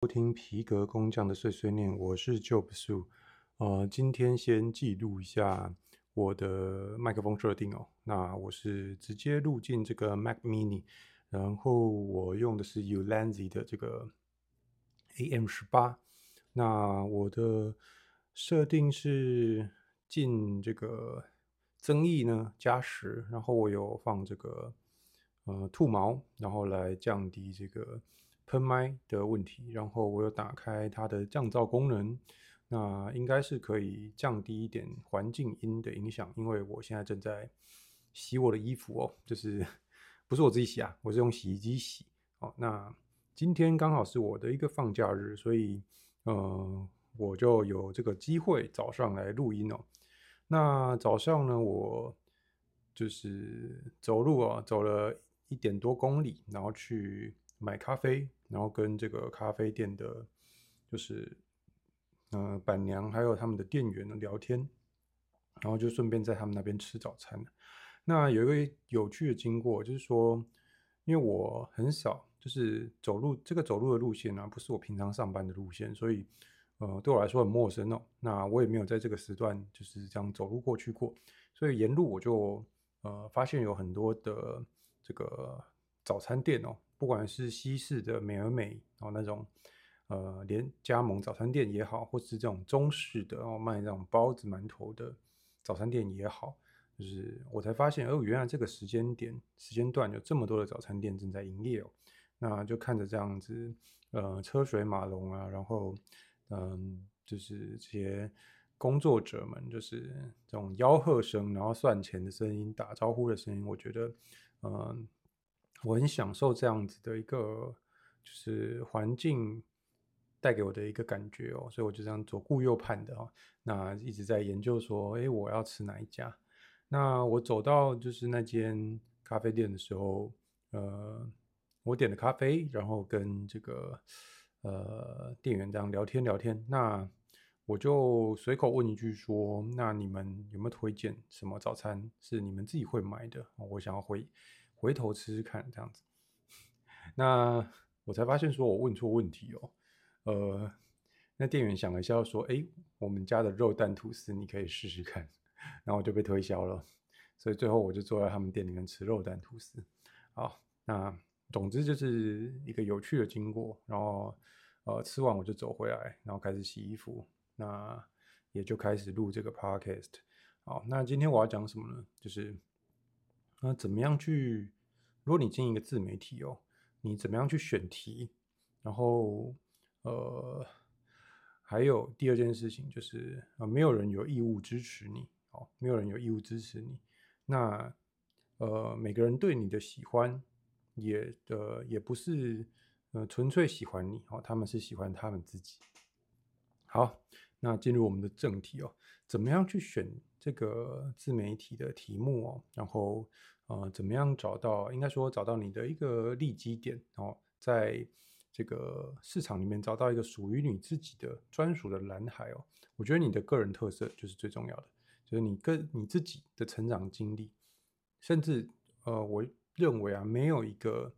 收听皮革工匠的碎碎念，我是 Job Su。呃，今天先记录一下我的麦克风设定哦。那我是直接录进这个 Mac Mini，然后我用的是 Ulanzi 的这个 AM 十八。那我的设定是进这个增益呢加十，然后我有放这个呃兔毛，然后来降低这个。喷麦的问题，然后我有打开它的降噪功能，那应该是可以降低一点环境音的影响，因为我现在正在洗我的衣服哦，就是不是我自己洗啊，我是用洗衣机洗哦。那今天刚好是我的一个放假日，所以呃，我就有这个机会早上来录音哦。那早上呢，我就是走路啊，走了一点多公里，然后去买咖啡。然后跟这个咖啡店的，就是，呃，板娘还有他们的店员聊天，然后就顺便在他们那边吃早餐。那有一个有趣的经过，就是说，因为我很少就是走路，这个走路的路线呢，不是我平常上班的路线，所以，呃，对我来说很陌生哦。那我也没有在这个时段就是这样走路过去过，所以沿路我就呃发现有很多的这个早餐店哦。不管是西式的美而美哦，那种呃连加盟早餐店也好，或是这种中式的哦卖那种包子馒头的早餐店也好，就是我才发现哦，原来这个时间点时间段有这么多的早餐店正在营业哦。那就看着这样子呃车水马龙啊，然后嗯、就是这些工作者们就是这种吆喝声，然后算钱的声音、打招呼的声音，我觉得嗯。我很享受这样子的一个就是环境带给我的一个感觉哦，所以我就这样左顾右盼的哦，那一直在研究说，哎，我要吃哪一家？那我走到就是那间咖啡店的时候，呃，我点了咖啡，然后跟这个呃店员这样聊天聊天，那我就随口问一句说，那你们有没有推荐什么早餐是你们自己会买的？我想要回。回头吃吃看，这样子，那我才发现说我问错问题哦。呃，那店员想了一下说：“哎，我们家的肉蛋吐司你可以试试看。”然后我就被推销了，所以最后我就坐在他们店里面吃肉蛋吐司。好，那总之就是一个有趣的经过。然后呃，吃完我就走回来，然后开始洗衣服。那也就开始录这个 podcast。好，那今天我要讲什么呢？就是。那怎么样去？如果你经营一个自媒体哦，你怎么样去选题？然后，呃，还有第二件事情就是，呃，没有人有义务支持你哦，没有人有义务支持你。那，呃，每个人对你的喜欢也呃也不是呃纯粹喜欢你哦，他们是喜欢他们自己。好，那进入我们的正题哦，怎么样去选？这个自媒体的题目哦，然后呃，怎么样找到？应该说找到你的一个利基点哦，在这个市场里面找到一个属于你自己的专属的蓝海哦。我觉得你的个人特色就是最重要的，就是你跟你自己的成长经历，甚至呃，我认为啊，没有一个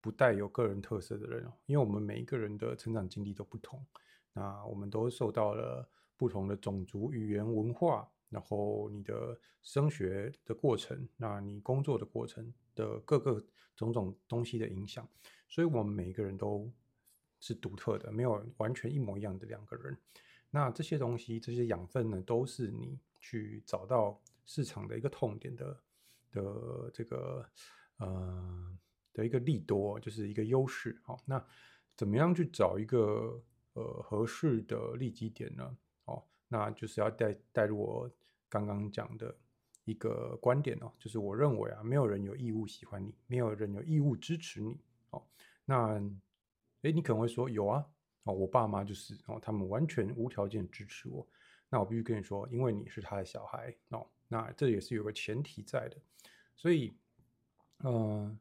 不带有个人特色的人哦，因为我们每一个人的成长经历都不同，那我们都受到了不同的种族、语言、文化。然后你的升学的过程，那你工作的过程的各个种种东西的影响，所以我们每一个人都是独特的，没有完全一模一样的两个人。那这些东西，这些养分呢，都是你去找到市场的一个痛点的的这个呃的一个利多，就是一个优势。好，那怎么样去找一个呃合适的利基点呢？哦，那就是要带带入我。刚刚讲的一个观点哦，就是我认为啊，没有人有义务喜欢你，没有人有义务支持你。哦，那，诶，你可能会说有啊，哦，我爸妈就是哦，他们完全无条件支持我。那我必须跟你说，因为你是他的小孩哦，那这也是有个前提在的。所以，呃，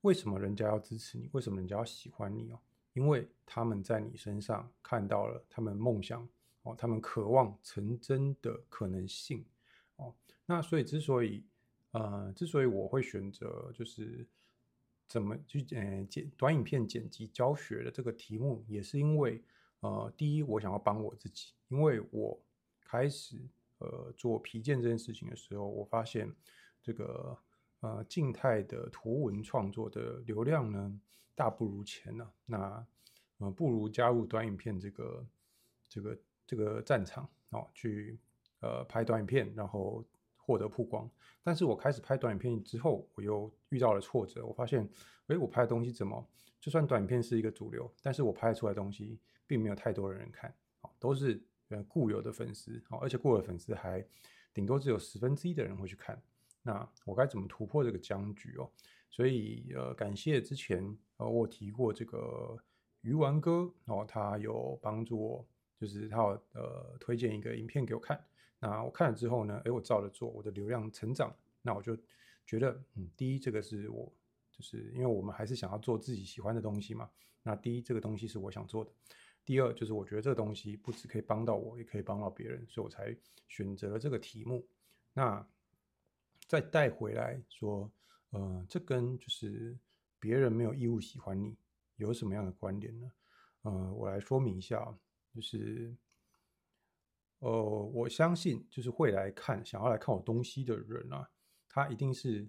为什么人家要支持你？为什么人家要喜欢你哦？因为他们在你身上看到了他们梦想。哦，他们渴望成真的可能性，哦，那所以之所以，呃，之所以我会选择就是怎么去呃剪短影片剪辑教学的这个题目，也是因为呃，第一，我想要帮我自己，因为我开始呃做皮件这件事情的时候，我发现这个呃静态的图文创作的流量呢大不如前了，那呃不如加入短影片这个这个这个战场哦，去呃拍短影片，然后。获得曝光，但是我开始拍短影片之后，我又遇到了挫折。我发现，诶，我拍的东西怎么，就算短影片是一个主流，但是我拍出来的东西并没有太多的人看，都是呃固有的粉丝，而且固有的粉丝还顶多只有十分之一的人会去看。那我该怎么突破这个僵局哦？所以呃，感谢之前呃我提过这个鱼丸哥哦，他有帮助我，就是他有呃推荐一个影片给我看。那我看了之后呢，诶，我照着做，我的流量成长，那我就觉得，嗯，第一，这个是我，就是因为我们还是想要做自己喜欢的东西嘛。那第一，这个东西是我想做的。第二，就是我觉得这个东西不只可以帮到我，也可以帮到别人，所以我才选择了这个题目。那再带回来说，呃，这跟就是别人没有义务喜欢你有什么样的关联呢？呃，我来说明一下，就是。呃，我相信就是会来看，想要来看我东西的人啊，他一定是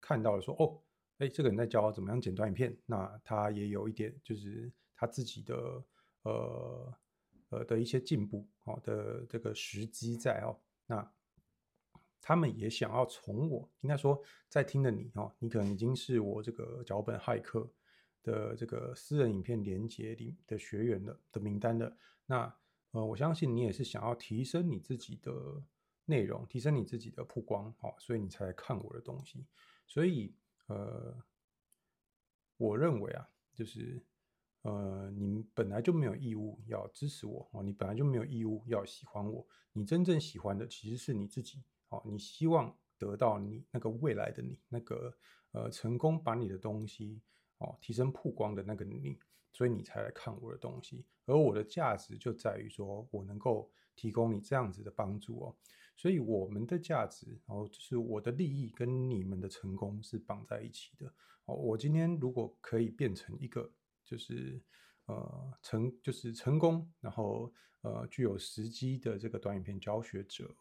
看到了说，哦，哎，这个人在教怎么样剪短影片，那他也有一点就是他自己的呃呃的一些进步哦的这个时机在哦，那他们也想要从我应该说在听的你哦，你可能已经是我这个脚本骇客的这个私人影片连接里的学员的的名单的那。呃，我相信你也是想要提升你自己的内容，提升你自己的曝光，哦，所以你才来看我的东西。所以，呃，我认为啊，就是，呃，你本来就没有义务要支持我，哦，你本来就没有义务要喜欢我。你真正喜欢的其实是你自己，哦，你希望得到你那个未来的你，那个呃，成功把你的东西，哦，提升曝光的那个你。所以你才来看我的东西，而我的价值就在于说我能够提供你这样子的帮助哦。所以我们的价值，然后就是我的利益跟你们的成功是绑在一起的哦。我今天如果可以变成一个就是呃成就是成功，然后呃具有时机的这个短影片教学者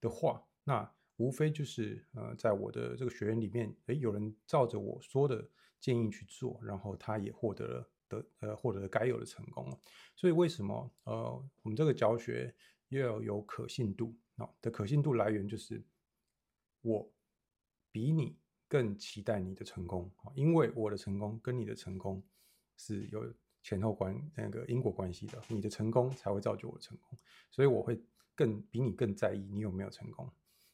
的话，那无非就是呃在我的这个学员里面，诶，有人照着我说的建议去做，然后他也获得了。得呃，获得了该有的成功，所以为什么呃，我们这个教学要有可信度啊？的可信度来源就是我比你更期待你的成功啊，因为我的成功跟你的成功是有前后关那个因果关系的，你的成功才会造就我的成功，所以我会更比你更在意你有没有成功。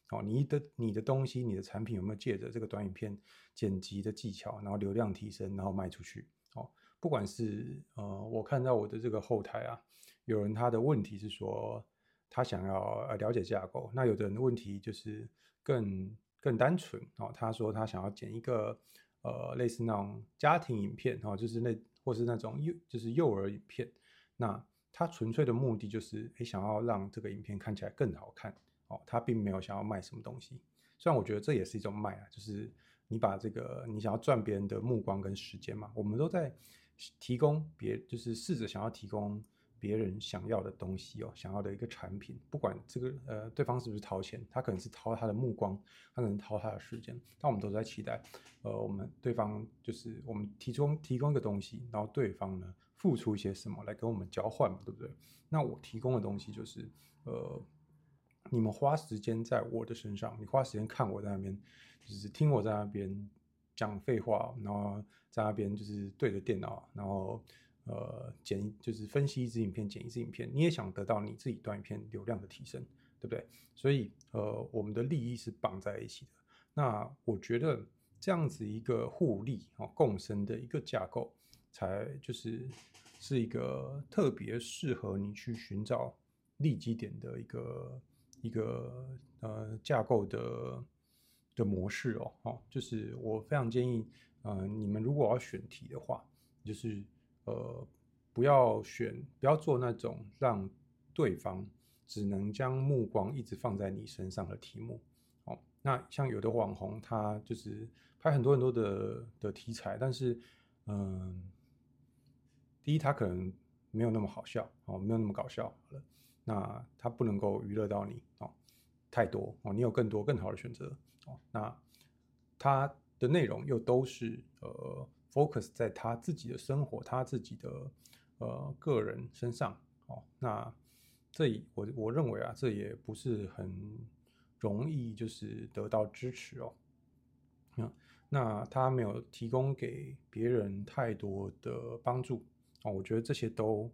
哦，你的你的东西，你的产品有没有借着这个短影片剪辑的技巧，然后流量提升，然后卖出去？哦。不管是呃，我看到我的这个后台啊，有人他的问题是说他想要呃了解架构，那有的人的问题就是更更单纯哦，他说他想要剪一个呃类似那种家庭影片哦，就是那或是那种幼就是幼儿影片，那他纯粹的目的就是诶想要让这个影片看起来更好看哦，他并没有想要卖什么东西，虽然我觉得这也是一种卖啊，就是你把这个你想要赚别人的目光跟时间嘛，我们都在。提供别就是试着想要提供别人想要的东西哦，想要的一个产品，不管这个呃对方是不是掏钱，他可能是掏他的目光，他可能掏他的时间，但我们都在期待，呃，我们对方就是我们提供提供一个东西，然后对方呢付出一些什么来跟我们交换嘛，对不对？那我提供的东西就是呃，你们花时间在我的身上，你花时间看我在那边，就是听我在那边。讲废话，然后在那边就是对着电脑，然后呃剪就是分析一支影片，剪一支影片，你也想得到你自己短影片流量的提升，对不对？所以呃我们的利益是绑在一起的。那我觉得这样子一个互利啊共生的一个架构，才就是是一个特别适合你去寻找利基点的一个一个呃架构的。的模式哦，哦，就是我非常建议，呃，你们如果要选题的话，就是呃，不要选，不要做那种让对方只能将目光一直放在你身上的题目，哦，那像有的网红，他就是拍很多很多的的题材，但是嗯，第一他可能没有那么好笑哦，没有那么搞笑了，那它不能够娱乐到你哦太多哦，你有更多更好的选择哦，那它的内容又都是呃 focus 在他自己的生活，他自己的呃个人身上哦，那这我我认为啊，这也不是很容易就是得到支持哦。嗯，那他没有提供给别人太多的帮助哦，我觉得这些都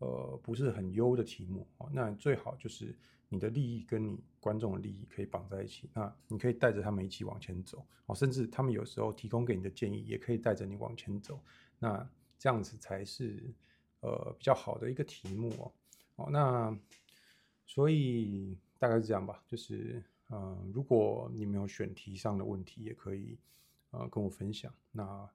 呃不是很优的题目哦。那最好就是你的利益跟你观众的利益可以绑在一起，那你可以带着他们一起往前走哦，甚至他们有时候提供给你的建议也可以带着你往前走，那这样子才是呃比较好的一个题目哦。哦，那所以大概是这样吧，就是。呃，如果你没有选题上的问题，也可以呃跟我分享。那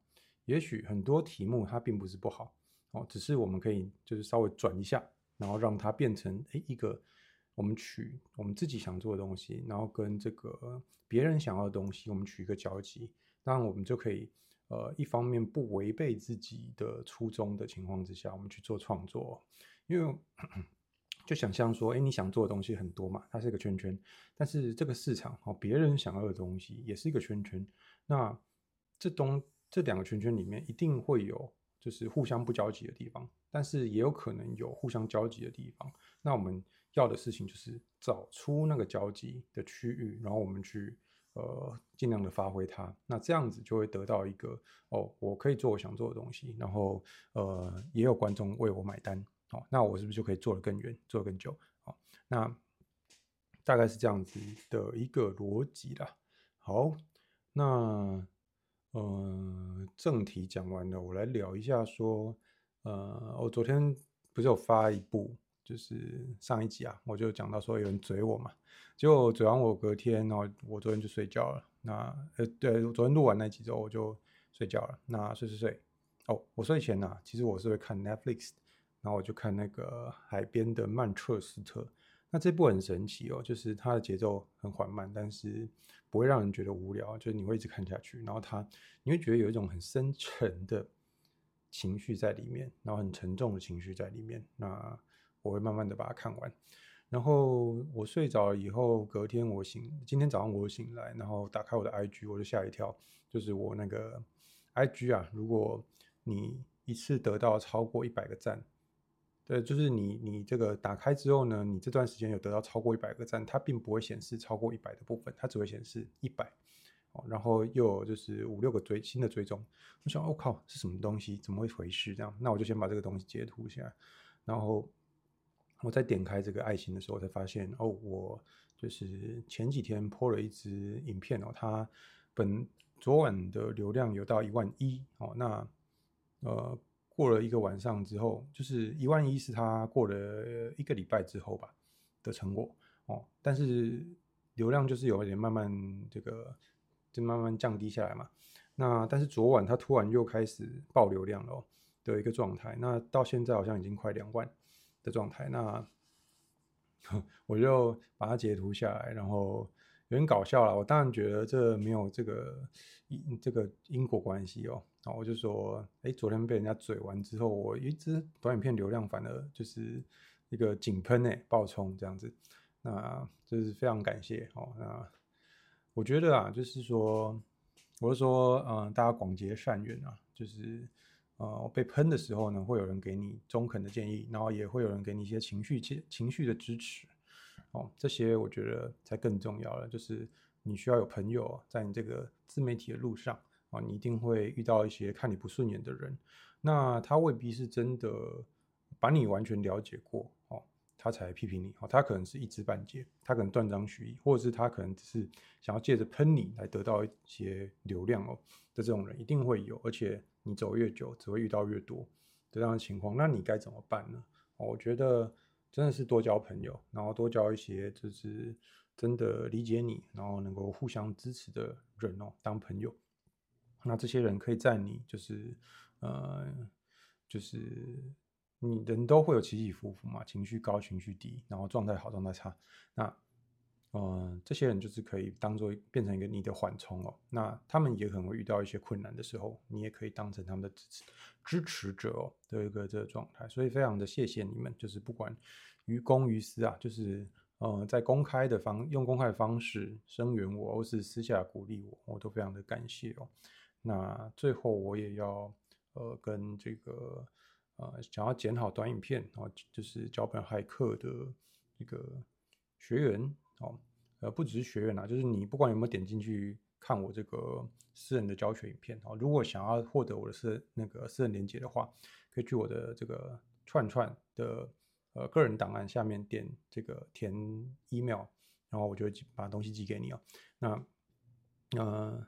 也许很多题目它并不是不好哦，只是我们可以就是稍微转一下，然后让它变成诶一个我们取我们自己想做的东西，然后跟这个别人想要的东西，我们取一个交集，那我们就可以呃一方面不违背自己的初衷的情况之下，我们去做创作，因为。就想象说，哎，你想做的东西很多嘛，它是一个圈圈，但是这个市场哦，别人想要的东西也是一个圈圈。那这东这两个圈圈里面一定会有就是互相不交集的地方，但是也有可能有互相交集的地方。那我们要的事情就是找出那个交集的区域，然后我们去呃尽量的发挥它。那这样子就会得到一个哦，我可以做我想做的东西，然后呃也有观众为我买单。哦，那我是不是就可以做得更远，做得更久？好，那大概是这样子的一个逻辑啦。好，那，正题讲完了，我来聊一下说，呃，我昨天不是有发一部，就是上一集啊，我就讲到说有人嘴我嘛，结果嘴完我隔天，然后我昨天就睡觉了。那呃，对，我昨天录完那集之后我就睡觉了。那睡睡睡，哦，我睡前呢、其实我是会看 Netflix。然后我就看那个海边的曼彻斯特，那这部很神奇哦，就是它的节奏很缓慢，但是不会让人觉得无聊，就是你会一直看下去。然后它你会觉得有一种很深沉的情绪在里面，然后很沉重的情绪在里面。那我会慢慢的把它看完。然后我睡着以后，隔天我醒，今天早上我醒来，然后打开我的 IG，我就吓一跳，就是我那个 IG 啊，如果你一次得到超过一百个赞。对，就是你，你这个打开之后呢，你这段时间有得到超过一百个赞，它并不会显示超过一百的部分，它只会显示一百，哦，然后又有就是五六个追新的追踪，我想，我、靠，是什么东西？怎么会回事？这样，那我就先把这个东西截图下来，然后我再点开这个爱心的时候，才发现，哦，我就是前几天播了一支影片哦，它本昨晚的流量有到一万一，哦，那呃。过了一个晚上之后，就是一万一是他过了一个礼拜之后吧的成果哦，但是流量就是有一点慢慢这个就慢慢降低下来嘛。那但是昨晚他突然又开始爆流量了，的一个状态，那到现在好像已经快两万的状态，那 我就把它截图下来，然后。有点搞笑了，我当然觉得这没有这个因这个因果关系哦。然后我就说，哎，昨天被人家嘴完之后，我一支短影片流量反而就是一个井喷哎，爆冲这样子，那就是非常感谢哦。那我觉得啊，就是说，我是说，嗯，大家广结善缘啊，就是呃，被喷的时候呢，会有人给你中肯的建议，然后也会有人给你一些情绪情情绪的支持。哦，这些我觉得才更重要了。就是你需要有朋友在你这个自媒体的路上啊，你一定会遇到一些看你不顺眼的人。那他未必是真的把你完全了解过哦，他才批评你哦。他可能是一知半解，他可能断章取义，或者是他可能只是想要借着喷你来得到一些流量哦。的这种人一定会有，而且你走越久，只会遇到越多的这样的情况。那你该怎么办呢？哦，我觉得。真的是多交朋友，然后多交一些就是真的理解你，然后能够互相支持的人哦，当朋友。那这些人可以在你就是呃，就是你人都会有起起伏伏嘛，情绪高，情绪低，然后状态好，状态差。那呃，这些人就是可以当做变成一个你的缓冲哦。那他们也可能会遇到一些困难的时候，你也可以当成他们的支持支持者哦的一个这个状态。所以非常的谢谢你们，就是不管于公于私啊，就是呃在公开的方用公开的方式声援我，或是私下鼓励我，我都非常的感谢哦。那最后我也要呃跟这个。呃，想要剪好短影片，然后就是脚本骇客的一个学员哦，呃，不只是学院啦，就是你不管有没有点进去看我这个私人的教学影片哦，如果想要获得我的私那个私人连接的话，可以去我的这个串串的呃个人档案下面点这个填 email，然后我就把东西寄给你哦。那呃，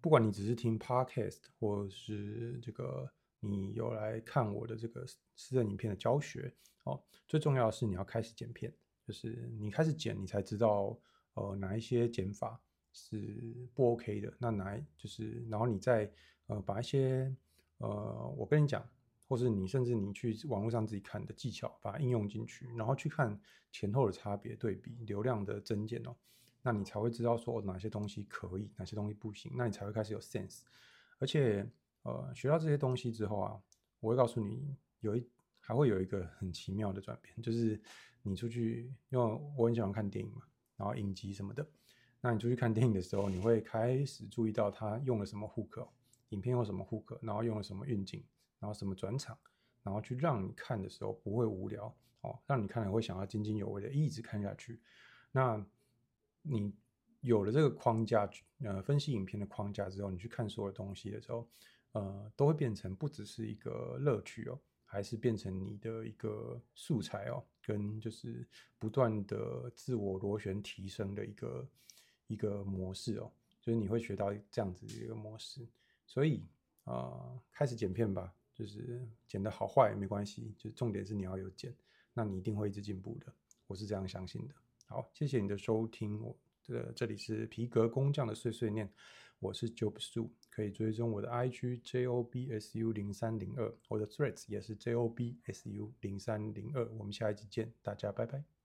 不管你只是听 podcast 或是这个。你有来看我的这个私人影片的教学哦，最重要的是你要开始剪片，就是你开始剪，你才知道呃哪一些剪法是不 OK 的，那哪就是然后你再呃把一些呃我跟你讲，或是你甚至你去网络上自己看的技巧，把它应用进去，然后去看前后的差别对比，流量的增减哦，那你才会知道说哪些东西可以，哪些东西不行，那你才会开始有 sense，而且。呃，学到这些东西之后啊，我会告诉你，有一还会有一个很奇妙的转变，就是你出去，因为我很喜欢看电影嘛，然后影集什么的。那你出去看电影的时候，你会开始注意到他用了什么 hook，影片用什么 hook，然后用了什么运镜，然后什么转场，然后去让你看的时候不会无聊哦，让你看了会想要津津有味的一直看下去。那你有了这个框架，呃，分析影片的框架之后，你去看所有东西的时候。呃，都会变成不只是一个乐趣哦，还是变成你的一个素材哦，跟就是不断的自我螺旋提升的一个一个模式哦，就是你会学到这样子的一个模式，所以啊、开始剪片吧，就是剪的好坏也没关系，就重点是你要有剪，那你一定会一直进步的，我是这样相信的。好，谢谢你的收听，我这这里是皮革工匠的碎碎念。我是 Job Su，可以追踪我的 IG JOBSU 零三零二，我的 Threads 也是 JOBSU 零三零二，我们下一集见，大家拜拜。